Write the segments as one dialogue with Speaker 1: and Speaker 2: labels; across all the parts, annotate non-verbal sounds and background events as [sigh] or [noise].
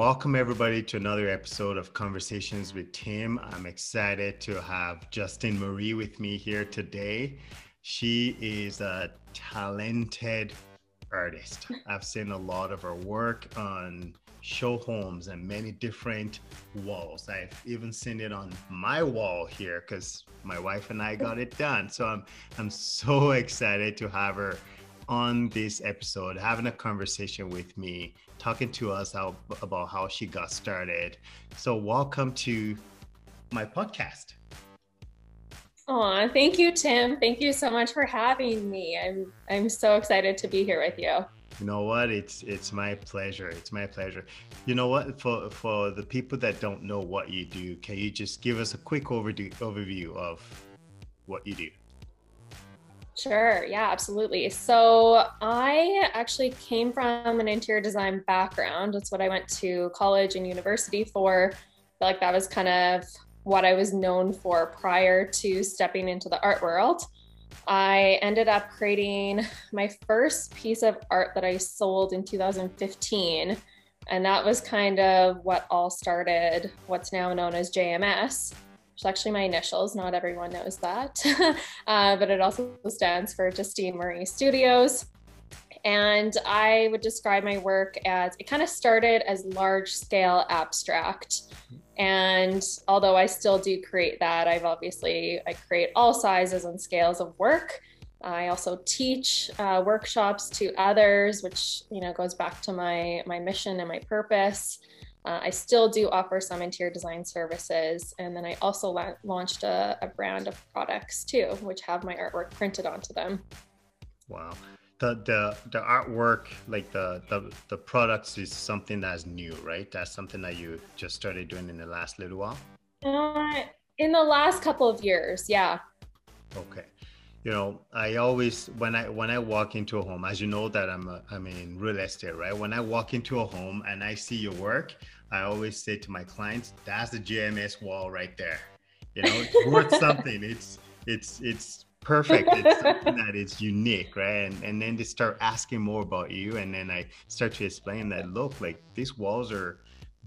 Speaker 1: welcome everybody to another episode of Conversations with Tim. I'm excited to have Justine Marie with me here today. She is a talented artist. I've seen a lot of her work on show homes and many different walls. I've even seen it on my wall here because my wife and I got it done. So I'm I'm so [laughs] excited to have her on this episode, having a conversation with me, talking to us how, about how she got started. So welcome to my podcast.
Speaker 2: Oh, thank you, Tim. Thank you so much for having me. I'm I'm so excited to be here with you.
Speaker 1: You know what? It's it's my pleasure. It's my pleasure. You know what? For for the people that don't know what you do, can you just give us a quick overview overview of what you do?
Speaker 2: Sure. Yeah, absolutely. So I actually came from an interior design background. That's what I went to college and university for. Like that was kind of what I was known for prior to stepping into the art world. I ended up creating my first piece of art that I sold in 2015. And that was kind of what all started what's now known as JMS, is actually my initials. Not everyone knows that. [laughs] uh, but it also stands for Justine Marie Studios. And I would describe my work as it kind of started as large scale abstract. And although I still do create that, I've obviously, I create all sizes and scales of work. I also teach uh, workshops to others, which you know goes back to my my mission and my purpose. Uh, I still do offer some interior design services, and then I also la- launched a, a brand of products too, which have my artwork printed onto them.
Speaker 1: Wow, the the the artwork like the the the products is something that's new right? That's something that you just started doing in the last little while?
Speaker 2: Uh, in the last couple of years yeah.
Speaker 1: Okay you know i always when i when i walk into a home as you know that i'm a, i'm in real estate right? When i walk into a home and i see your work i always say to my clients that's the jms wall right there. You know it's worth something. It's it's it's perfect. It's something that is unique right? And, and then they start asking more about you. And then i start to explain that look like these walls are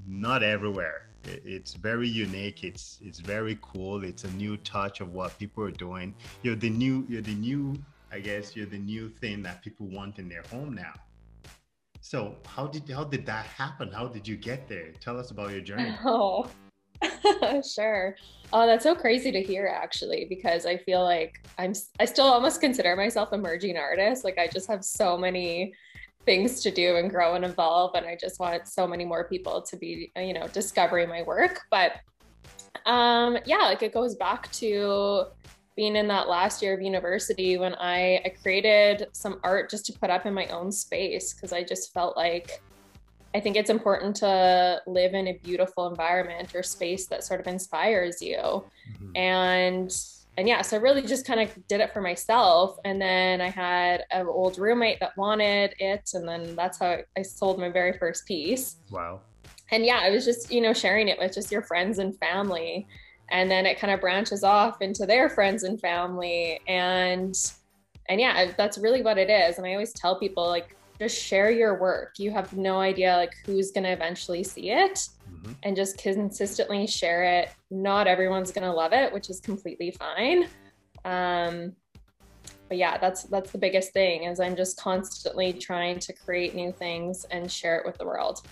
Speaker 1: not everywhere it's very unique. It's it's very cool. It's a new touch of what people are doing. You're the new you're the new i guess you're the new thing that people want in their home now. So how did how did that happen? How did you get there? Tell us about your journey. [laughs]
Speaker 2: Oh [laughs] sure. Oh, that's so crazy to hear actually, because I feel like I'm, I still almost consider myself emerging artist. Like I just have so many things to do and grow and evolve. And I just want so many more people to be, you know, discovering my work. But um, yeah, like it goes back to being in that last year of university when I, I created some art just to put up in my own space because I just felt like I think it's important to live in a beautiful environment or space that sort of inspires you. Mm-hmm. And and yeah, so I really just kind of did it for myself. And then I had an old roommate that wanted it. And then that's how I sold my very first piece.
Speaker 1: Wow.
Speaker 2: And yeah, I was just, you know, sharing it with just your friends and family. And then it kind of branches off into their friends and family. And and yeah, that's really what it is. And I always tell people like just share your work. You have no idea like who's going to eventually see it mm-hmm. and just consistently share it. Not everyone's going to love it, which is completely fine. Um, but yeah, that's that's the biggest thing is I'm just constantly trying to create new things and share it with the world.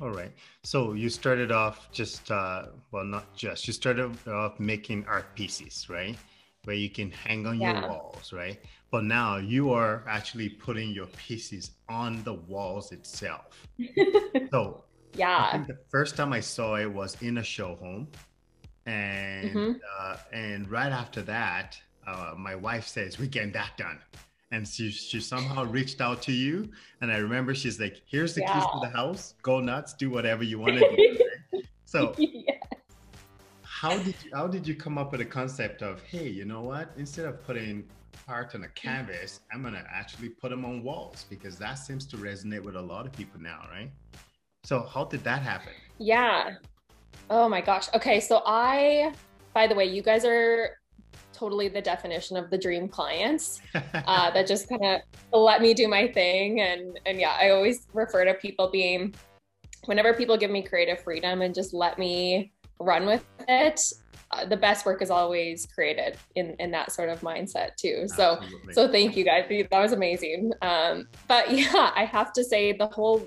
Speaker 1: All right. So you started off just uh, well, not just you started off making art pieces, right? Where you can hang on yeah. your walls, right? But now you are actually putting your pieces on the walls itself. [laughs] so
Speaker 2: yeah,
Speaker 1: the first time I saw it was in a show home, and mm-hmm. uh, and right after that, uh, my wife says we get that done. And she, she somehow reached out to you. And I remember she's like, here's the yeah. keys to the house. Go nuts. Do whatever you want to do. [laughs] so [laughs] how did you, how did you come up with a concept of, hey, you know what? Instead of putting art on a canvas, I'm gonna actually put them on walls because that seems to resonate with a lot of people now, right? So how did that happen?
Speaker 2: Yeah. Oh my gosh. Okay, so I, by the way, you guys are totally the definition of the dream clients [laughs] uh, that just kind of let me do my thing and and yeah i always refer to people being whenever people give me creative freedom and just let me run with it, the best work is always created in in that sort of mindset too. So Absolutely. so thank you guys. That was amazing. Um, but [laughs] yeah, I have to say the whole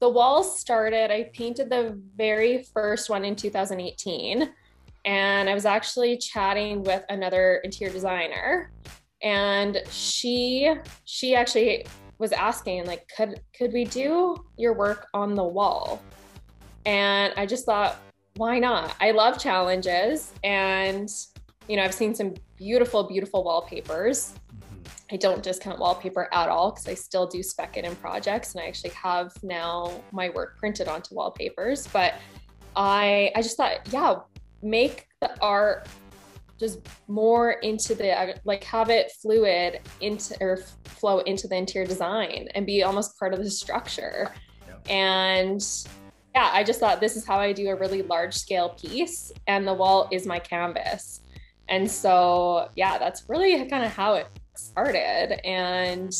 Speaker 2: the walls started. I painted the very first one in 2018, and I was actually chatting with another interior designer, and she she actually was asking like could could we do your work on the wall and i just thought why not i love challenges and you know i've seen some beautiful beautiful wallpapers mm-hmm. i don't discount wallpaper at all because i still do spec it in projects and i actually have now my work printed onto wallpapers but i i just thought yeah make the art just more into the like have it fluid into or flow into the interior design and be almost part of the structure yeah. and yeah i just thought this is how i do a really large scale piece and the wall is my canvas. And so yeah that's really kind of how it started. And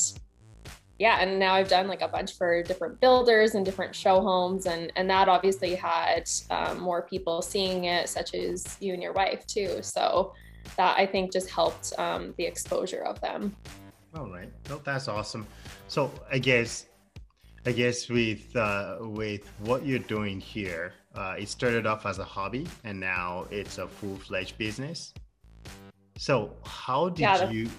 Speaker 2: yeah and now i've done like a bunch for different builders and different show homes and and that obviously had um, more people seeing it such as you and your wife too. So that i think just helped um, the exposure of them.
Speaker 1: All right. Well that's awesome. So i guess i guess with uh, with what you're doing here uh, it started off as a hobby and now it's a full-fledged business. So how did yeah, you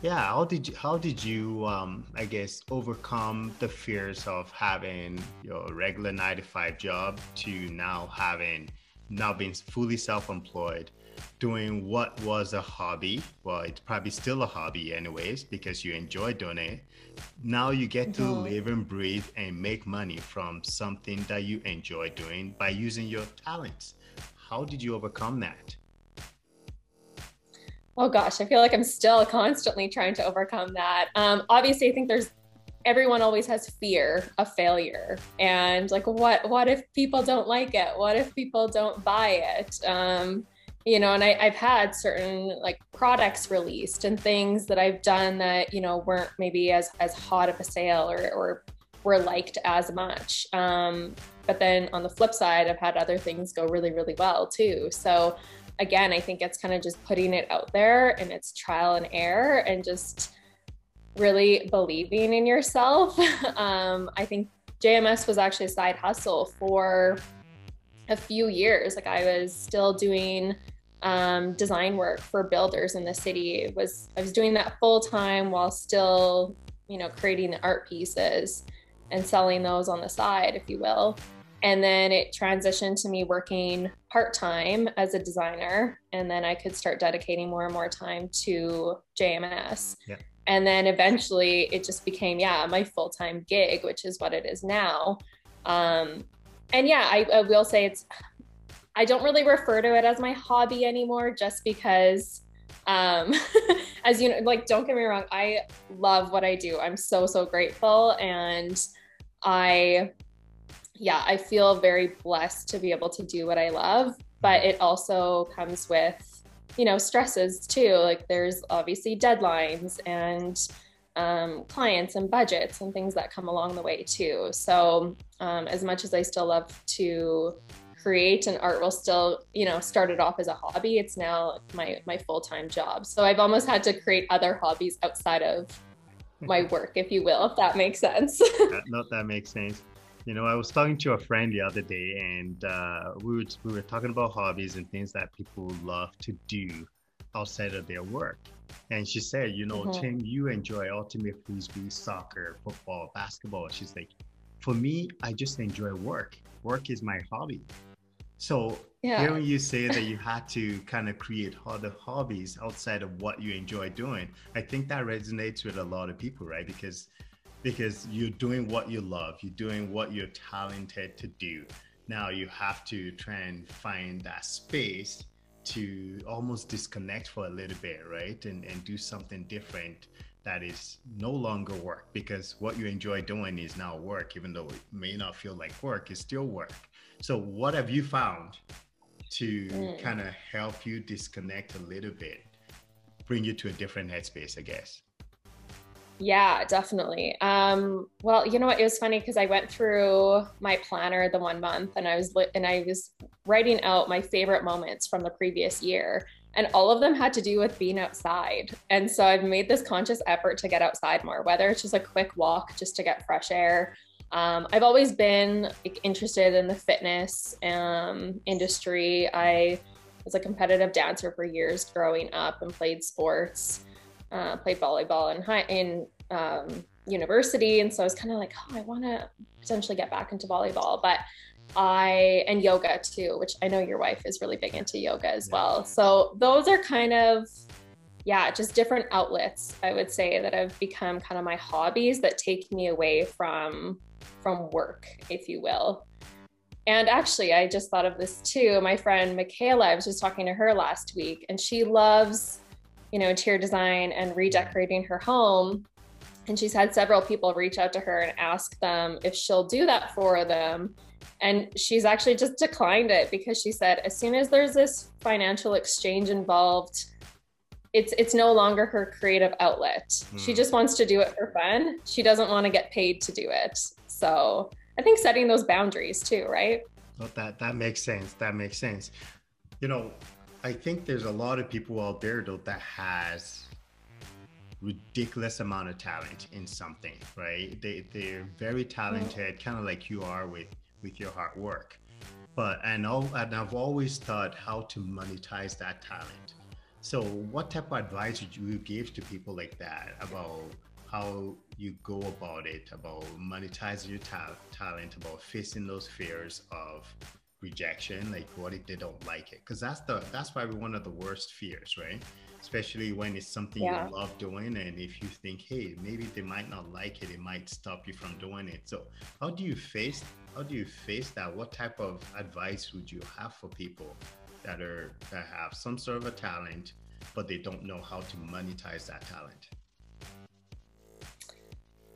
Speaker 1: yeah how did you how did you um i guess overcome the fears of having your regular nine to five job to now having now being fully self-employed doing what was a hobby. Well it's probably still a hobby anyways because you enjoy doing it. Now you get to mm-hmm. live and breathe and make money from something that you enjoy doing by using your talents. How did you overcome that?
Speaker 2: Oh gosh, I feel like I'm still constantly trying to overcome that. Um, obviously, I think there's everyone always has fear of failure. And like what what if people don't like it? What if people don't buy it? Um, you know and I, i've had certain like products released and things that i've done that you know weren't maybe as as hot of a sale or or were liked as much um, but then on the flip side i've had other things go really really well too so again, I think it's kind of just putting it out there and it's trial and error and just really believing in yourself. [laughs] um, I think JMS was actually a side hustle for a few years. Like I was still doing um, design work for builders in the city. It was I was doing that full time while still, you know, creating the art pieces and selling those on the side, if you will. And then it transitioned to me working part time as a designer. And then I could start dedicating more and more time to JMS. Yeah. And then eventually it just became, yeah, my full time gig, which is what it is now. Um, and yeah, I, I will say it's, I don't really refer to it as my hobby anymore just because um [laughs] as you know like don't get me wrong i love what i do. I'm so so grateful. And i yeah, I feel very blessed to be able to do what I love, but it also comes with, you know, stresses too. Like there's obviously deadlines and um, clients and budgets and things that come along the way too. So um, as much as I still love to create and art will still, you know, started off as a hobby, it's now my my full time job. So I've almost had to create other hobbies outside of my [laughs] work, if you will, if that makes sense. [laughs]
Speaker 1: Not that makes sense. You know, I was talking to a friend the other day, and uh, we were we were talking about hobbies and things that people love to do outside of their work. And she said, you know, mm-hmm. Tim, you enjoy ultimate frisbee, soccer, football, basketball. She's like, for me, I just enjoy work. Work is my hobby. So yeah. hearing you say that you had to kind of create other hobbies outside of what you enjoy doing, I think that resonates with a lot of people, right? Because because you're doing what you love, you're doing what you're talented to do. Now you have to try and find that space to almost disconnect for a little bit, right? And, and do something different that is no longer work because what you enjoy doing is now work, even though it may not feel like work, it's still work. So, what have you found to mm. kind of help you disconnect a little bit, bring you to a different headspace, I guess?
Speaker 2: Yeah, definitely. Um, well, you know what? It was funny because I went through my planner the one month, and I was li- and I was writing out my favorite moments from the previous year, and all of them had to do with being outside. And so I've made this conscious effort to get outside more, whether it's just a quick walk just to get fresh air. Um, I've always been like, interested in the fitness um, industry. I was a competitive dancer for years growing up and played sports uh, played volleyball in high in um, university, and so I was kind of like, oh, I want to potentially get back into volleyball, but I and yoga too, which I know your wife is really big into yoga as well. So those are kind of yeah, just different outlets I would say that have become kind of my hobbies that take me away from from work, if you will. And actually, I just thought of this too. My friend Michaela, I was just talking to her last week, and she loves you know, interior design and redecorating her home. And she's had several people reach out to her and ask them if she'll do that for them. And she's actually just declined it because she said, as soon as there's this financial exchange involved, it's it's no longer her creative outlet. Mm. She just wants to do it for fun. She doesn't want to get paid to do it. So I think setting those boundaries too, right?
Speaker 1: Well, that that makes sense. That makes sense. You know, I think there's a lot of people out there though that has ridiculous amount of talent in something, right? They they're very talented, kind of like you are with with your hard work. But and all and I've always thought how to monetize that talent. So what type of advice would you give to people like that about how you go about it, about monetizing your ta- talent, about facing those fears of rejection like what if they don't like it? Because that's the that's probably one of the worst fears right? Especially when it's something yeah. you love doing and if you think hey maybe they might not like it it might stop you from doing it. So how do you face how do you face that? What type of advice would you have for people that are that have some sort of a talent but they don't know how to monetize that talent?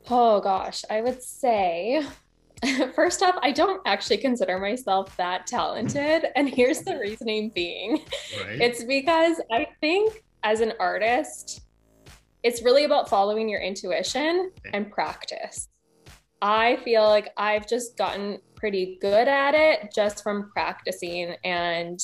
Speaker 2: Oh gosh. I would say [laughs] First off, I don't actually consider myself that talented. [laughs] And here's the reasoning being right. it's because I think as an artist, it's really about following your intuition and practice. I feel like I've just gotten pretty good at it just from practicing and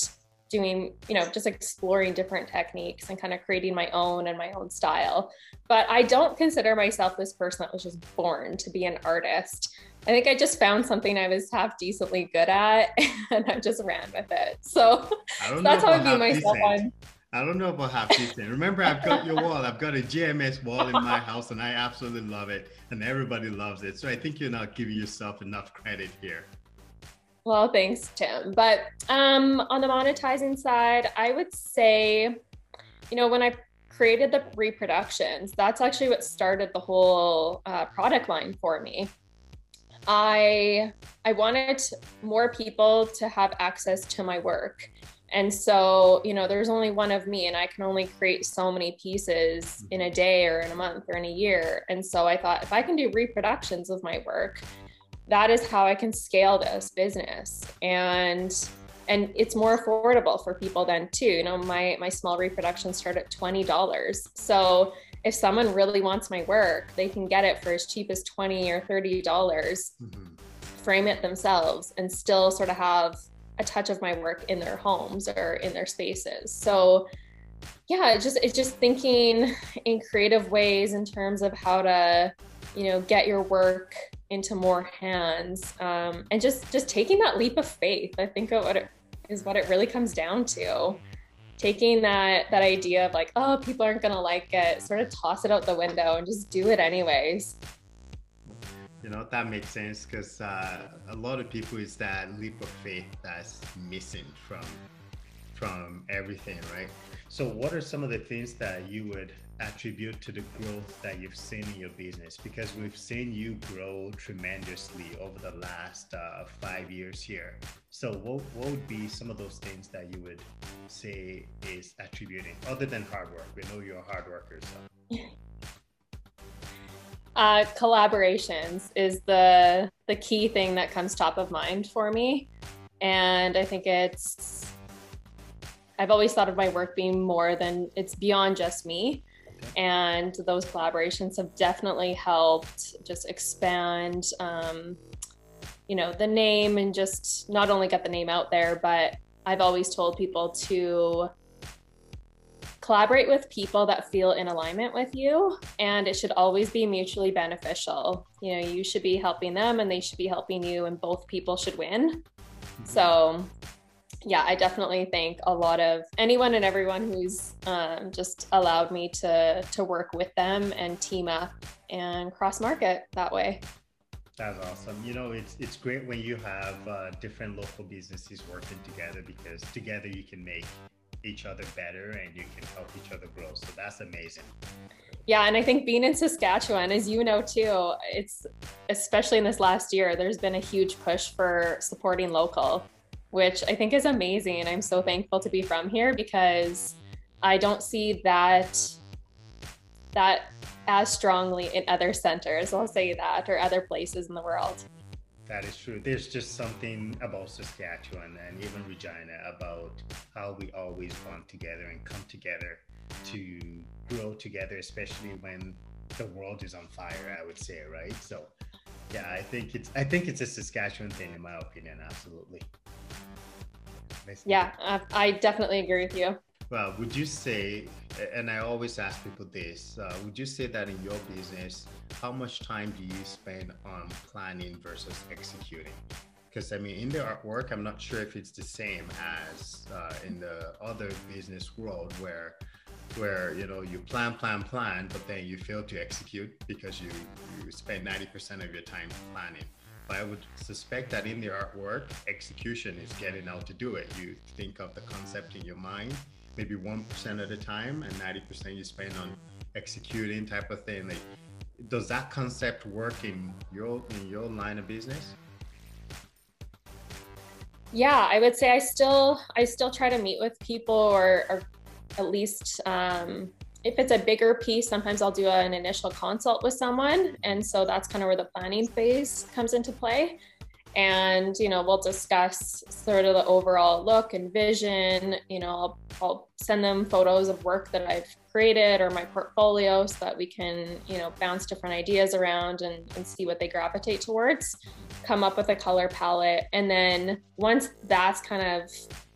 Speaker 2: doing, you know, just exploring different techniques and kind of creating my own and my own style. But I don't consider myself this person that was just born to be an artist. I think I just found something I was half decently good at [laughs] and I just ran with it. So [laughs] that's how I view myself on.
Speaker 1: I don't know about half decent. Remember, I've got your wall. I've got a JMS wall in my [laughs] house and I absolutely love it. And everybody loves it. So I think you're not giving yourself enough credit here.
Speaker 2: Well, thanks, Tim. But um, on the monetizing side, I would say, you know, when I created the reproductions, that's actually what started the whole uh, product line for me. I I wanted more people to have access to my work. And so, you know, there's only one of me and I can only create so many pieces in a mm-hmm. day or in a month or in a year. And so I thought if I can do reproductions of my work, that is how I can scale this business. And and it's more affordable for people then too. You know, my my small reproductions start at $20. So if someone really wants my work, they can get it for as cheap as 20 or 30 dollars, mm-hmm. frame it themselves, and still sort of have a touch of my work in their homes or in their spaces. So yeah, it's just it's just thinking in creative ways in terms of how to, you know, get your work into more hands, um, and just just taking that leap of faith. I think of what it is what it really comes down to taking that that idea of like oh people aren't to like it sort of toss it out the window and just do it anyways.
Speaker 1: You know that makes sense because uh, a lot of people is that leap of faith that's missing from from everything right? So what are some of the things that you would attribute to the growth that you've seen in your business? Because we've seen you grow tremendously over the last uh, five years here. So, what, what would be some of those things that you would say is attributing, other than hard work? We know you're a hard worker. So. [laughs]
Speaker 2: Uh, collaborations is the the key thing that comes top of mind for me, and I think it's I've always thought of my work being more than it's beyond just me. And those collaborations have definitely helped just expand, um, you know, the name and just not only get the name out there, but I've always told people to collaborate with people that feel in alignment with you. And it should always be mutually beneficial. You know you should be helping them and they should be helping you and both people should win. Mm-hmm. so yeah i definitely thank a lot of anyone and everyone who's um, just allowed me to to work with them and team up and cross market that way
Speaker 1: that's awesome. You know, it's it's great when you have uh, different local businesses working together because together you can make each other better and you can help each other grow. So that's amazing.
Speaker 2: Yeah, and I think being in Saskatchewan, as you know too, it's especially in this last year, there's been a huge push for supporting local, which I think is amazing. I'm so thankful to be from here because I don't see that that as strongly in other centers, I'll say that, or other places in the world.
Speaker 1: That is true. There's just something about Saskatchewan and even Regina about how we always bond together and come together to grow together, especially when the world is on fire. I would say, right? So, yeah, I think it's I think it's a Saskatchewan thing, in my opinion. Absolutely.
Speaker 2: Yeah, I definitely agree with you.
Speaker 1: Well, would you say, and I always ask people this, uh, would you say that in your business, how much time do you spend on planning versus executing? Because I mean, in the artwork, I'm not sure if it's the same as uh, in the other business world where where you know you plan plan plan but then you fail to execute because you you spend 90% of your time planning but i would suspect that in the artwork execution is getting out to do it. You think of the concept in your mind maybe 1% at a time and 90% you spend on executing type of thing. Like does that concept work in your in your line of business?
Speaker 2: Yeah i would say i still i still try to meet with people or, or at least um, if it's a bigger piece sometimes i'll do an initial consult with someone. And so that's kind of where the planning phase comes into play. And you know we'll discuss sort of the overall look and vision. You know I'll, I'll, send them photos of work that i've created or my portfolio so that we can you know bounce different ideas around and, and see what they gravitate towards come up with a color palette. And then once that's kind of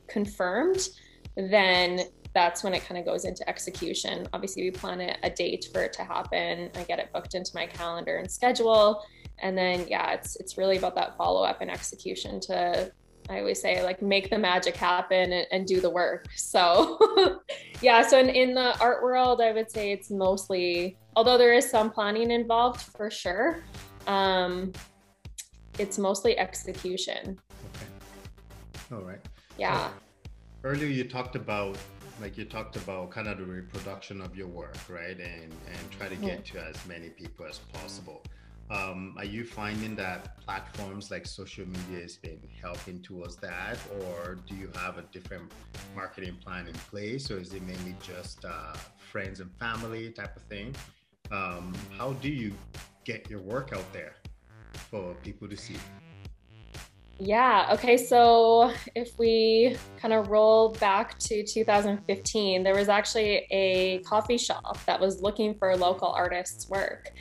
Speaker 2: confirmed then that's when it kind of goes into execution obviously we plan a, a date for it to happen i get it booked into my calendar and schedule and then yeah it's it's really about that follow up and execution to I always say like make the magic happen and, and do the work. [laughs] So yeah, so in, in the art world, I would say it's mostly, although there is some planning involved for sure, um, it's mostly execution.
Speaker 1: Okay. All right.
Speaker 2: Yeah.
Speaker 1: So earlier you talked about like you talked about kind of the reproduction of your work, right? And and try to get to as many people as possible. Um, are you finding that platforms like social media has been helping towards that, or do you have a different marketing plan in place, or is it mainly just uh, friends and family type of thing? Um, how do you get your work out there for people to see?
Speaker 2: Yeah. Okay. So if we kind of roll back to 2015, there was actually a coffee shop that was looking for local artists' work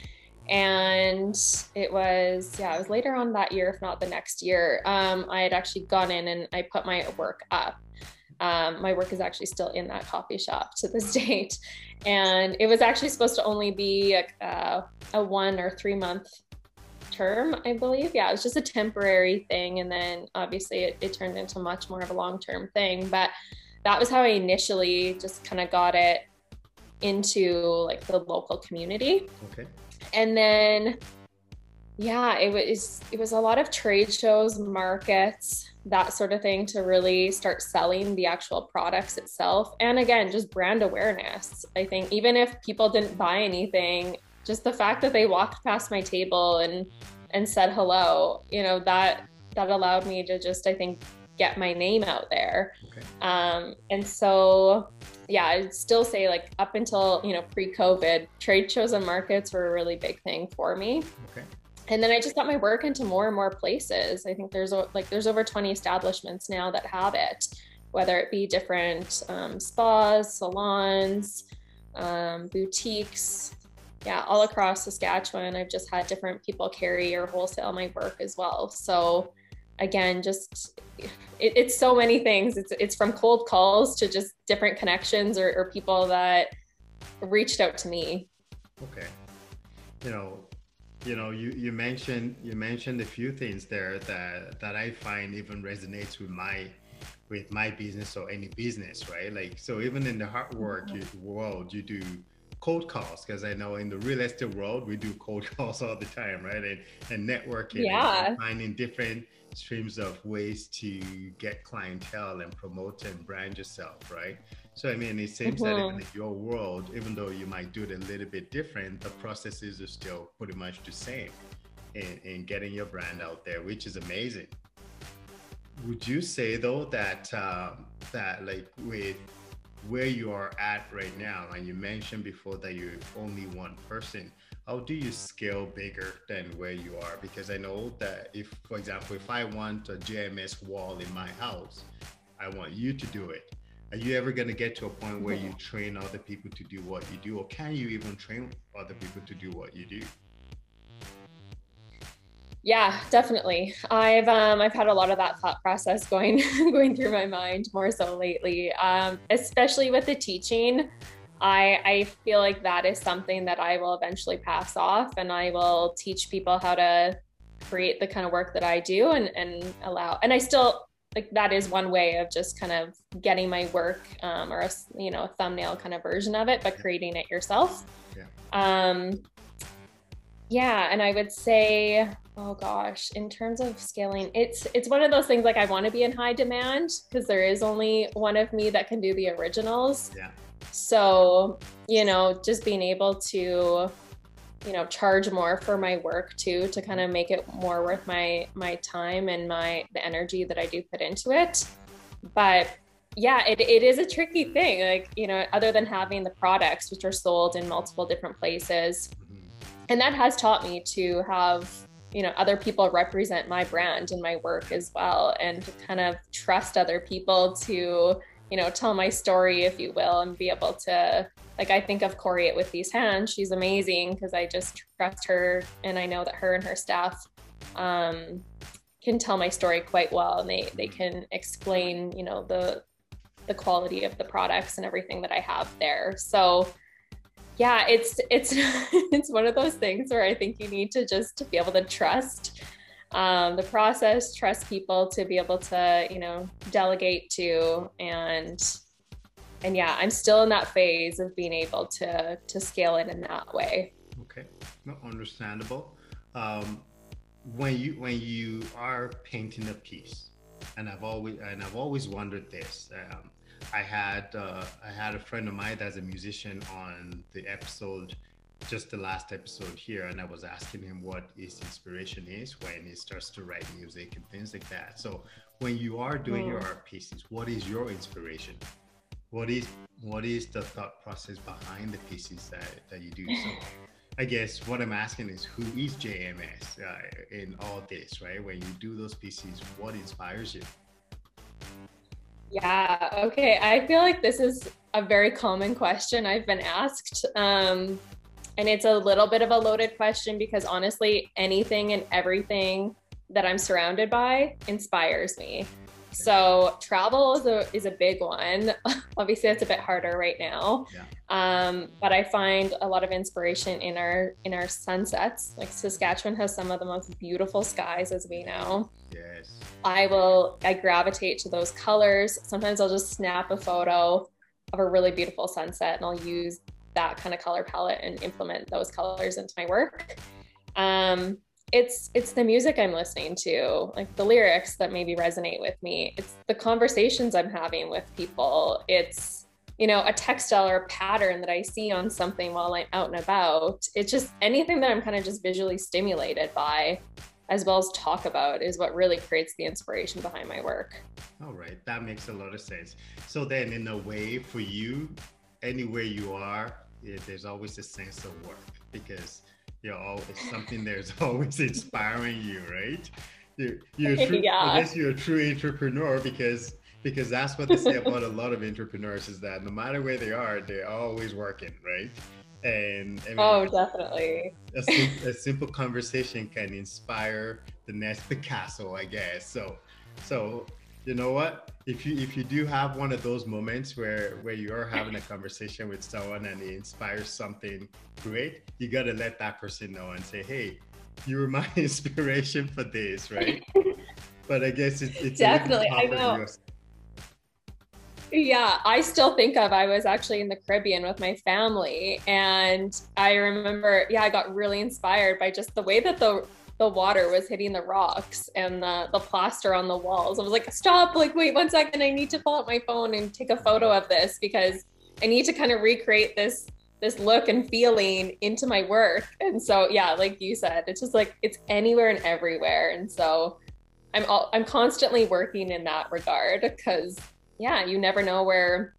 Speaker 2: and it was yeah it was later on that year if not the next year um, i had actually gone in and i put my work up um, my work is actually still in that coffee shop to this [laughs] date and it was actually supposed to only be a, uh, a one or three month term i believe. Yeah it was just a temporary thing and then obviously it, it turned into much more of a long term thing but that was how i initially just kind of got it into like the local community.
Speaker 1: Okay.
Speaker 2: And then yeah it was it was a lot of trade shows markets that sort of thing to really start selling the actual products itself. And again just brand awareness. I think even if people didn't buy anything just the fact that they walked past my table and and said hello you know that that allowed me to just i think get my name out there okay. um and so yeah, I'd still say like up until, you know, pre-COVID, trade shows and markets were a really big thing for me. Okay. And then I just got my work into more and more places. I think there's like there's over 20 establishments now that have it, whether it be different um, spas, salons, um, boutiques, yeah, all across Saskatchewan. I've just had different people carry or wholesale my work as well. So again, just it, it's so many things. It's it's from cold calls to just different connections or, or people that reached out to me.
Speaker 1: Okay, you know, you know, you you mentioned you mentioned a few things there that that I find even resonates with my with my business or any business, right? Like so, even in the hard work mm-hmm. world, you do cold calls because I know in the real estate world we do cold [laughs] calls all the time, right? And and networking,
Speaker 2: yeah,
Speaker 1: and finding different streams of ways to get clientele and promote and brand yourself, right? So I mean, it seems mm-hmm. that even in your world, even though you might do it a little bit different, the processes are still pretty much the same in, in getting your brand out there, which is amazing. Would you say though that um, that like with where you are at right now, and you mentioned before that you're only one person, how do you scale bigger than where you are? Because I know that if, for example, if I want a JMS wall in my house, I want you to do it. Are you ever going to get to a point where you train other people to do what you do, or can you even train other people to do what you do?
Speaker 2: Yeah, definitely. I've um, I've had a lot of that thought process going [laughs] going through my mind more so lately, um, especially with the teaching. I, I feel like that is something that I will eventually pass off and I will teach people how to create the kind of work that I do and, and allow, and I still like that is one way of just kind of getting my work um, or a, you know, a thumbnail kind of version of it, but creating it yourself. Yeah. Um, yeah. And I would say, oh gosh, in terms of scaling, it's, it's one of those things like I want to be in high demand because there is only one of me that can do the originals.
Speaker 1: Yeah.
Speaker 2: So, you know, just being able to, you know, charge more for my work too, to kind of make it more worth my my time and my the energy that I do put into it. But yeah, it, it is a tricky thing. Like, you know, other than having the products which are sold in multiple different places. And that has taught me to have, you know, other people represent my brand and my work as well and to kind of trust other people to you know, tell my story, if you will, and be able to, like, I think of Corey with these hands. She's amazing because I just trust her and I know that her and her staff um, can tell my story quite well and they, they can explain, you know, the, the quality of the products and everything that I have there. So, yeah, it's it's [laughs] it's one of those things where I think you need to just be able to trust um, the process, trust people to be able to, you know, delegate to and and yeah, I'm still in that phase of being able to to scale it in that way.
Speaker 1: Okay, no, understandable. Um, when you when you are painting a piece, and I've always and I've always wondered this. Um, I had uh, I had a friend of mine that's a musician on the episode just the last episode here and I was asking him what his inspiration is when he starts to write music and things like that. So when you are doing your art pieces, what is your inspiration? What is what is the thought process behind the pieces that, that you do? So [laughs] I guess what I'm asking is who is JMS uh, in all this, right? When you do those pieces, what inspires you?
Speaker 2: Yeah, okay. I feel like this is a very common question I've been asked. Um, and it's a little bit of a loaded question because honestly, anything and everything that I'm surrounded by inspires me. So travel is a is a big one. [laughs] Obviously, that's a bit harder right now. Yeah. Um, but I find a lot of inspiration in our in our sunsets. Like Saskatchewan has some of the most beautiful skies, as we know.
Speaker 1: Yes.
Speaker 2: I will I gravitate to those colors. Sometimes I'll just snap a photo of a really beautiful sunset and I'll use that kind of color palette and implement those colors into my work. Um, it's it's the music I'm listening to, like the lyrics that maybe resonate with me. It's the conversations I'm having with people. It's you know a textile or a pattern that I see on something while I'm out and about. It's just anything that I'm kind of just visually stimulated by, as well as talk about, is what really creates the inspiration behind my work.
Speaker 1: All right, that makes a lot of sense. So then, in a way, for you, anywhere you are, it, there's always a sense of work because you're always something there's [laughs] always inspiring you, right? You're, you're [laughs] true, yeah. I guess you're a true entrepreneur because because that's what they say about a lot of entrepreneurs is that no matter where they are, they're always working, right? And
Speaker 2: I mean, oh, definitely.
Speaker 1: A, sim- a simple conversation can inspire the next [laughs] Picasso, I guess. So, so you know what? If you if you do have one of those moments where where you are having a conversation with someone and it inspires something great, you got to let that person know and say, "Hey, you were my [laughs] inspiration for this, right?" [laughs] but I guess it's, it's
Speaker 2: definitely I know. Yeah, I still think of I was actually in the Caribbean with my family and I remember yeah, I got really inspired by just the way that the the water was hitting the rocks and the the plaster on the walls. I was like, "Stop, like wait one second, I need to pull out my phone and take a photo of this because I need to kind of recreate this this look and feeling into my work." And so, yeah, like you said, it's just like it's anywhere and everywhere. And so I'm all, I'm constantly working in that regard because yeah, you never know where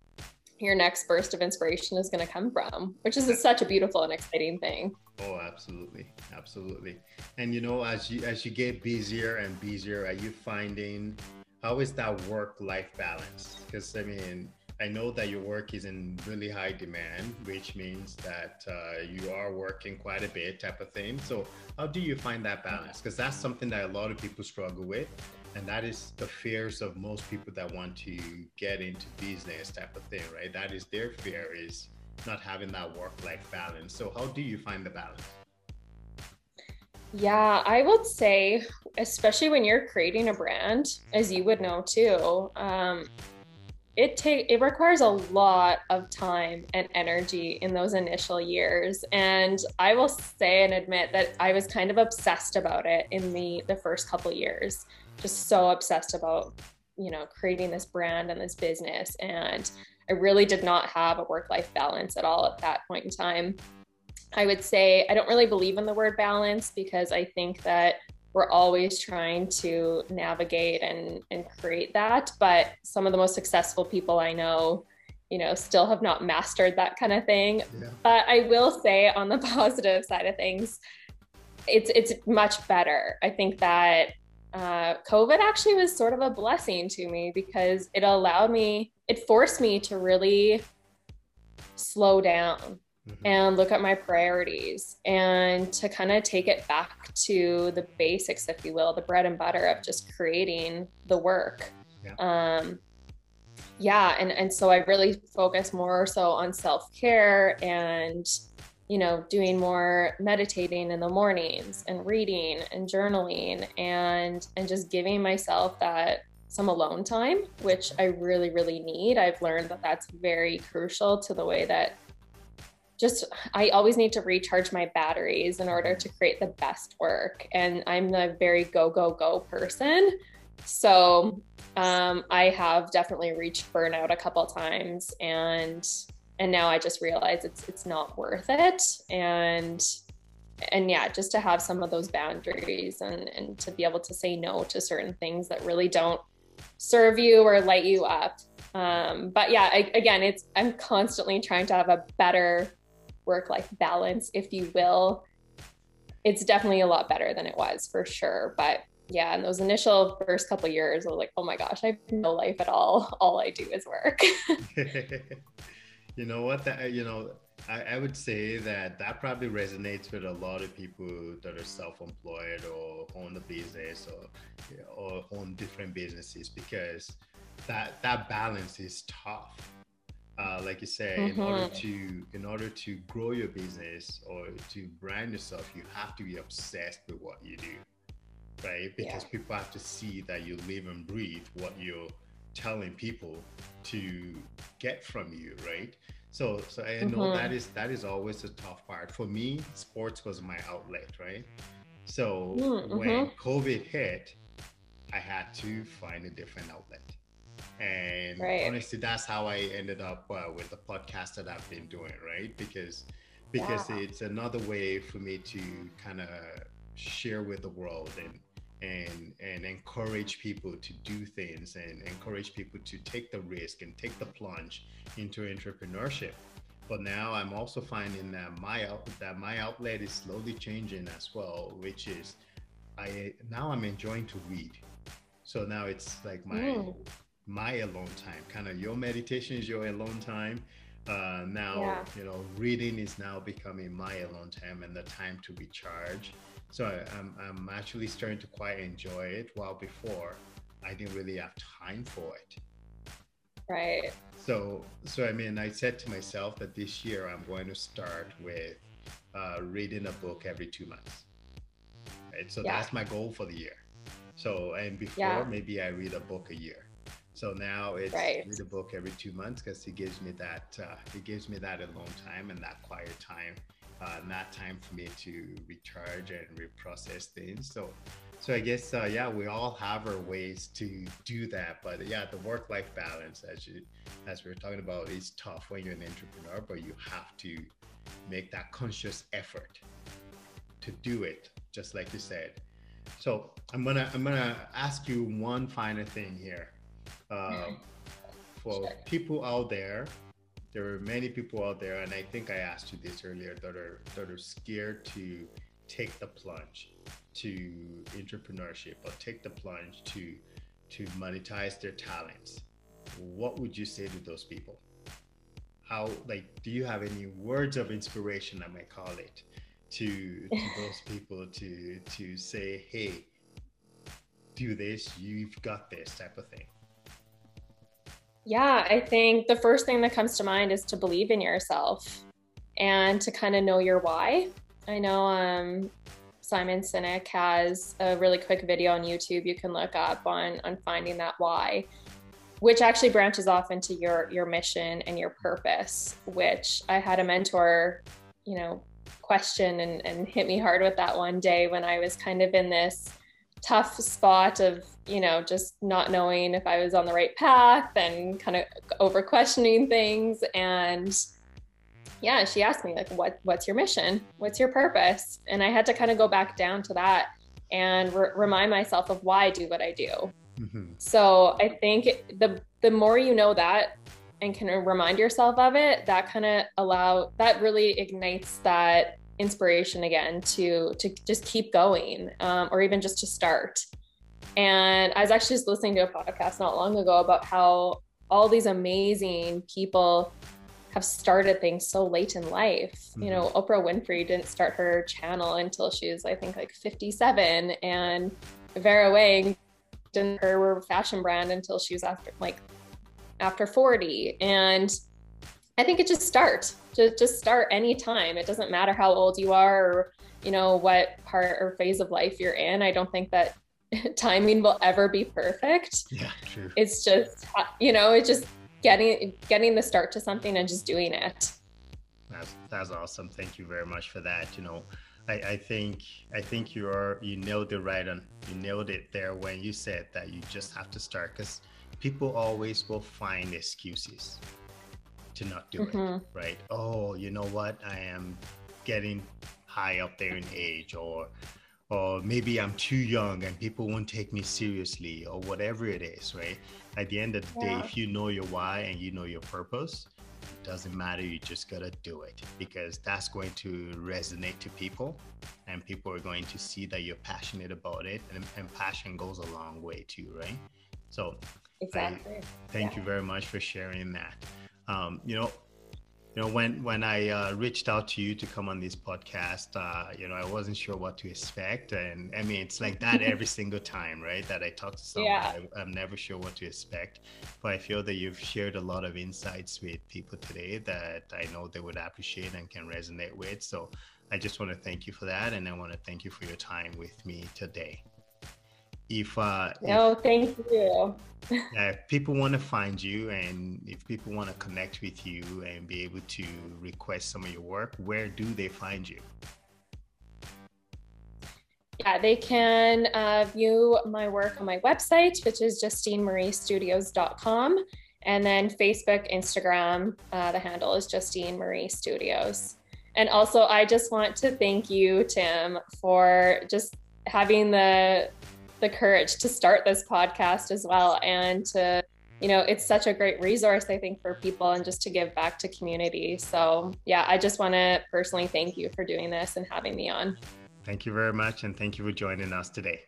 Speaker 2: your next burst of inspiration is going to come from, which is such a beautiful and exciting thing.
Speaker 1: Oh, absolutely, absolutely. And you know, as you as you get busier and busier, are you finding how is that work life balance? Because I mean, I know that your work is in really high demand, which means that uh, you are working quite a bit, type of thing. So, how do you find that balance? Because that's something that a lot of people struggle with and that is the fears of most people that want to get into business type of thing right that is their fear is not having that work life balance so how do you find the balance
Speaker 2: yeah i would say especially when you're creating a brand as you would know too um, it take it requires a lot of time and energy in those initial years. And i will say and admit that i was kind of obsessed about it in the the first couple years. Just so obsessed about you know creating this brand and this business. And i really did not have a work life balance at all at that point in time. I would say i don't really believe in the word balance because i think that we're always trying to navigate and and create that but some of the most successful people i know you know still have not mastered that kind of thing. Yeah. but i will say on the [laughs] positive side of things it's it's much better. I think that uh, COVID actually was sort of a blessing to me because it allowed me, it forced me to really slow down mm-hmm. and look at my priorities and to kind of take it back to the basics, if you will, the bread and butter of just creating the work. Yeah. Um, yeah, and and so I really focus more so on self care and you know, doing more meditating in the mornings and reading and journaling and and just giving myself that some alone time, which I really really need. I've learned that that's very crucial to the way that just I always need to recharge my batteries in order to create the best work. And I'm a very go go go person. So um, I have definitely reached burnout a couple times and and now I just realize it's it's not worth it and and yeah just to have some of those boundaries and and to be able to say no to certain things that really don't serve you or light you up um, but yeah I, again it's i'm constantly trying to have a better work life balance if you will it's definitely a lot better than it was for sure but yeah in those initial first couple years i was like oh my gosh i have no life at all [laughs] all i do is work [laughs] [laughs]
Speaker 1: You know what? That you know, I, I would say that that probably resonates with a lot of people that are self-employed or own a business or or own different businesses because that that balance is tough. Uh, like you say, mm-hmm. in order to in order to grow your business or to brand yourself, you have to be obsessed with what you do, right? Because yeah. people have to see that you live and breathe what you're telling people to get from you, right? So, so I know mm-hmm. that is that is always a tough part for me. Sports was my outlet, right? So mm-hmm. when COVID hit, I had to find a different outlet, and right. honestly, that's how I ended up uh, with the podcast that I've been doing, right? Because because yeah. it's another way for me to kind of share with the world and and and encourage people to do things and encourage people to take the risk and take the plunge into entrepreneurship but now i'm also finding that my out, that my outlet is slowly changing as well which is i now i'm enjoying to read so now it's like my mm. My alone time. Kind of your meditation is your alone time. Uh, now, yeah. you know, reading is now becoming my alone time and the time to recharge. So I, I'm, I'm actually starting to quite enjoy it. While before, I didn't really have time for it.
Speaker 2: Right.
Speaker 1: So, so I mean, I said to myself that this year I'm going to start with uh, reading a book every two months. Right. So yeah. that's my goal for the year. So, and before yeah. maybe I read a book a year. So now it's right. read a book every two months because it gives me that uh, it gives me that alone time and that quiet time, uh, that time for me to recharge and reprocess things. So so I guess uh, yeah, we all have our ways to do that, but yeah, the work-life balance, as you as we are talking about, is tough when you're an entrepreneur, but you have to make that conscious effort to do it, just like you said. So I'm gonna I'm gonna ask you one final thing here. Uh, for people out there, there are many people out there, and I think I asked you this earlier that are that are scared to take the plunge to entrepreneurship or take the plunge to to monetize their talents. What would you say to those people? How like do you have any words of inspiration i might call it to to [laughs] those people to to say hey do this you've got this type of thing
Speaker 2: yeah i think the first thing that comes to mind is to believe in yourself and to kind of know your why i know um Simon Sinek has a really quick video on YouTube you can look up on on finding that why, which actually branches off into your your mission and your purpose. Which I had a mentor, you know, question and, and hit me hard with that one day when I was kind of in this tough spot of you know just not knowing if I was on the right path and kind of over questioning things and yeah, she asked me like, "What what's your mission? What's your purpose?" And I had to kind of go back down to that and re- remind myself of why I do what I do. Mm-hmm. So I think the the more you know that and can remind yourself of it, that kind of allow that really ignites that inspiration again to to just keep going, um, or even just to start. And I was actually just listening to a podcast not long ago about how all these amazing people have started things so late in life. Mm-hmm. You know, mm-hmm. Oprah Winfrey didn't start her channel until she was, I think, like 57, and Vera Wang didn't her fashion brand until she was after like after 40. And I think it just start. Just just start anytime. It doesn't matter how old you are or you know what part or phase of life you're in. I don't think that [laughs] timing will ever be perfect.
Speaker 1: Yeah, true.
Speaker 2: It's just you know, it's just getting getting the start to something and just doing it.
Speaker 1: That's that's awesome. Thank you very much for that. You know, I, I think I think you are you nailed it right on you nailed it there when you said that you just have to start because people always will find excuses to not do mm-hmm. it. Right? Oh, you know what? I am getting high up there in age or or maybe I'm too young and people won't take me seriously or whatever it is, right? At the end of the yeah. day, if you know your why and you know your purpose, it doesn't matter. You just gotta do it because that's going to resonate to people and people are going to see that you're passionate about it and, and passion goes a long way too, right? So
Speaker 2: exactly. I,
Speaker 1: thank yeah. you very much for sharing that. Um, you know, you know when when i uh, reached out to you to come on this podcast uh, you know i wasn't sure what to expect. And i mean it's like that [laughs] every single time right? That i talk to someone yeah. I, i'm never sure what to expect. But i feel that you've shared a lot of insights with people today that i know they would appreciate and can resonate with. So i just want to thank you for that and i want to thank you for your time with me today if uh
Speaker 2: no if, thank you. [laughs]
Speaker 1: If people want to find you and if people want to connect with you and be able to request some of your work where do they find you?
Speaker 2: Yeah they can uh, view my work on my website which is justinemariestudios.com and then facebook instagram uh, the handle is justine marie studios and also i just want to thank you tim for just having the the courage to start this podcast as well and to you know it's such a great resource i think for people and just to give back to community. So yeah i just want to personally thank you for doing this and having me on.
Speaker 1: Thank you very much and thank you for joining us today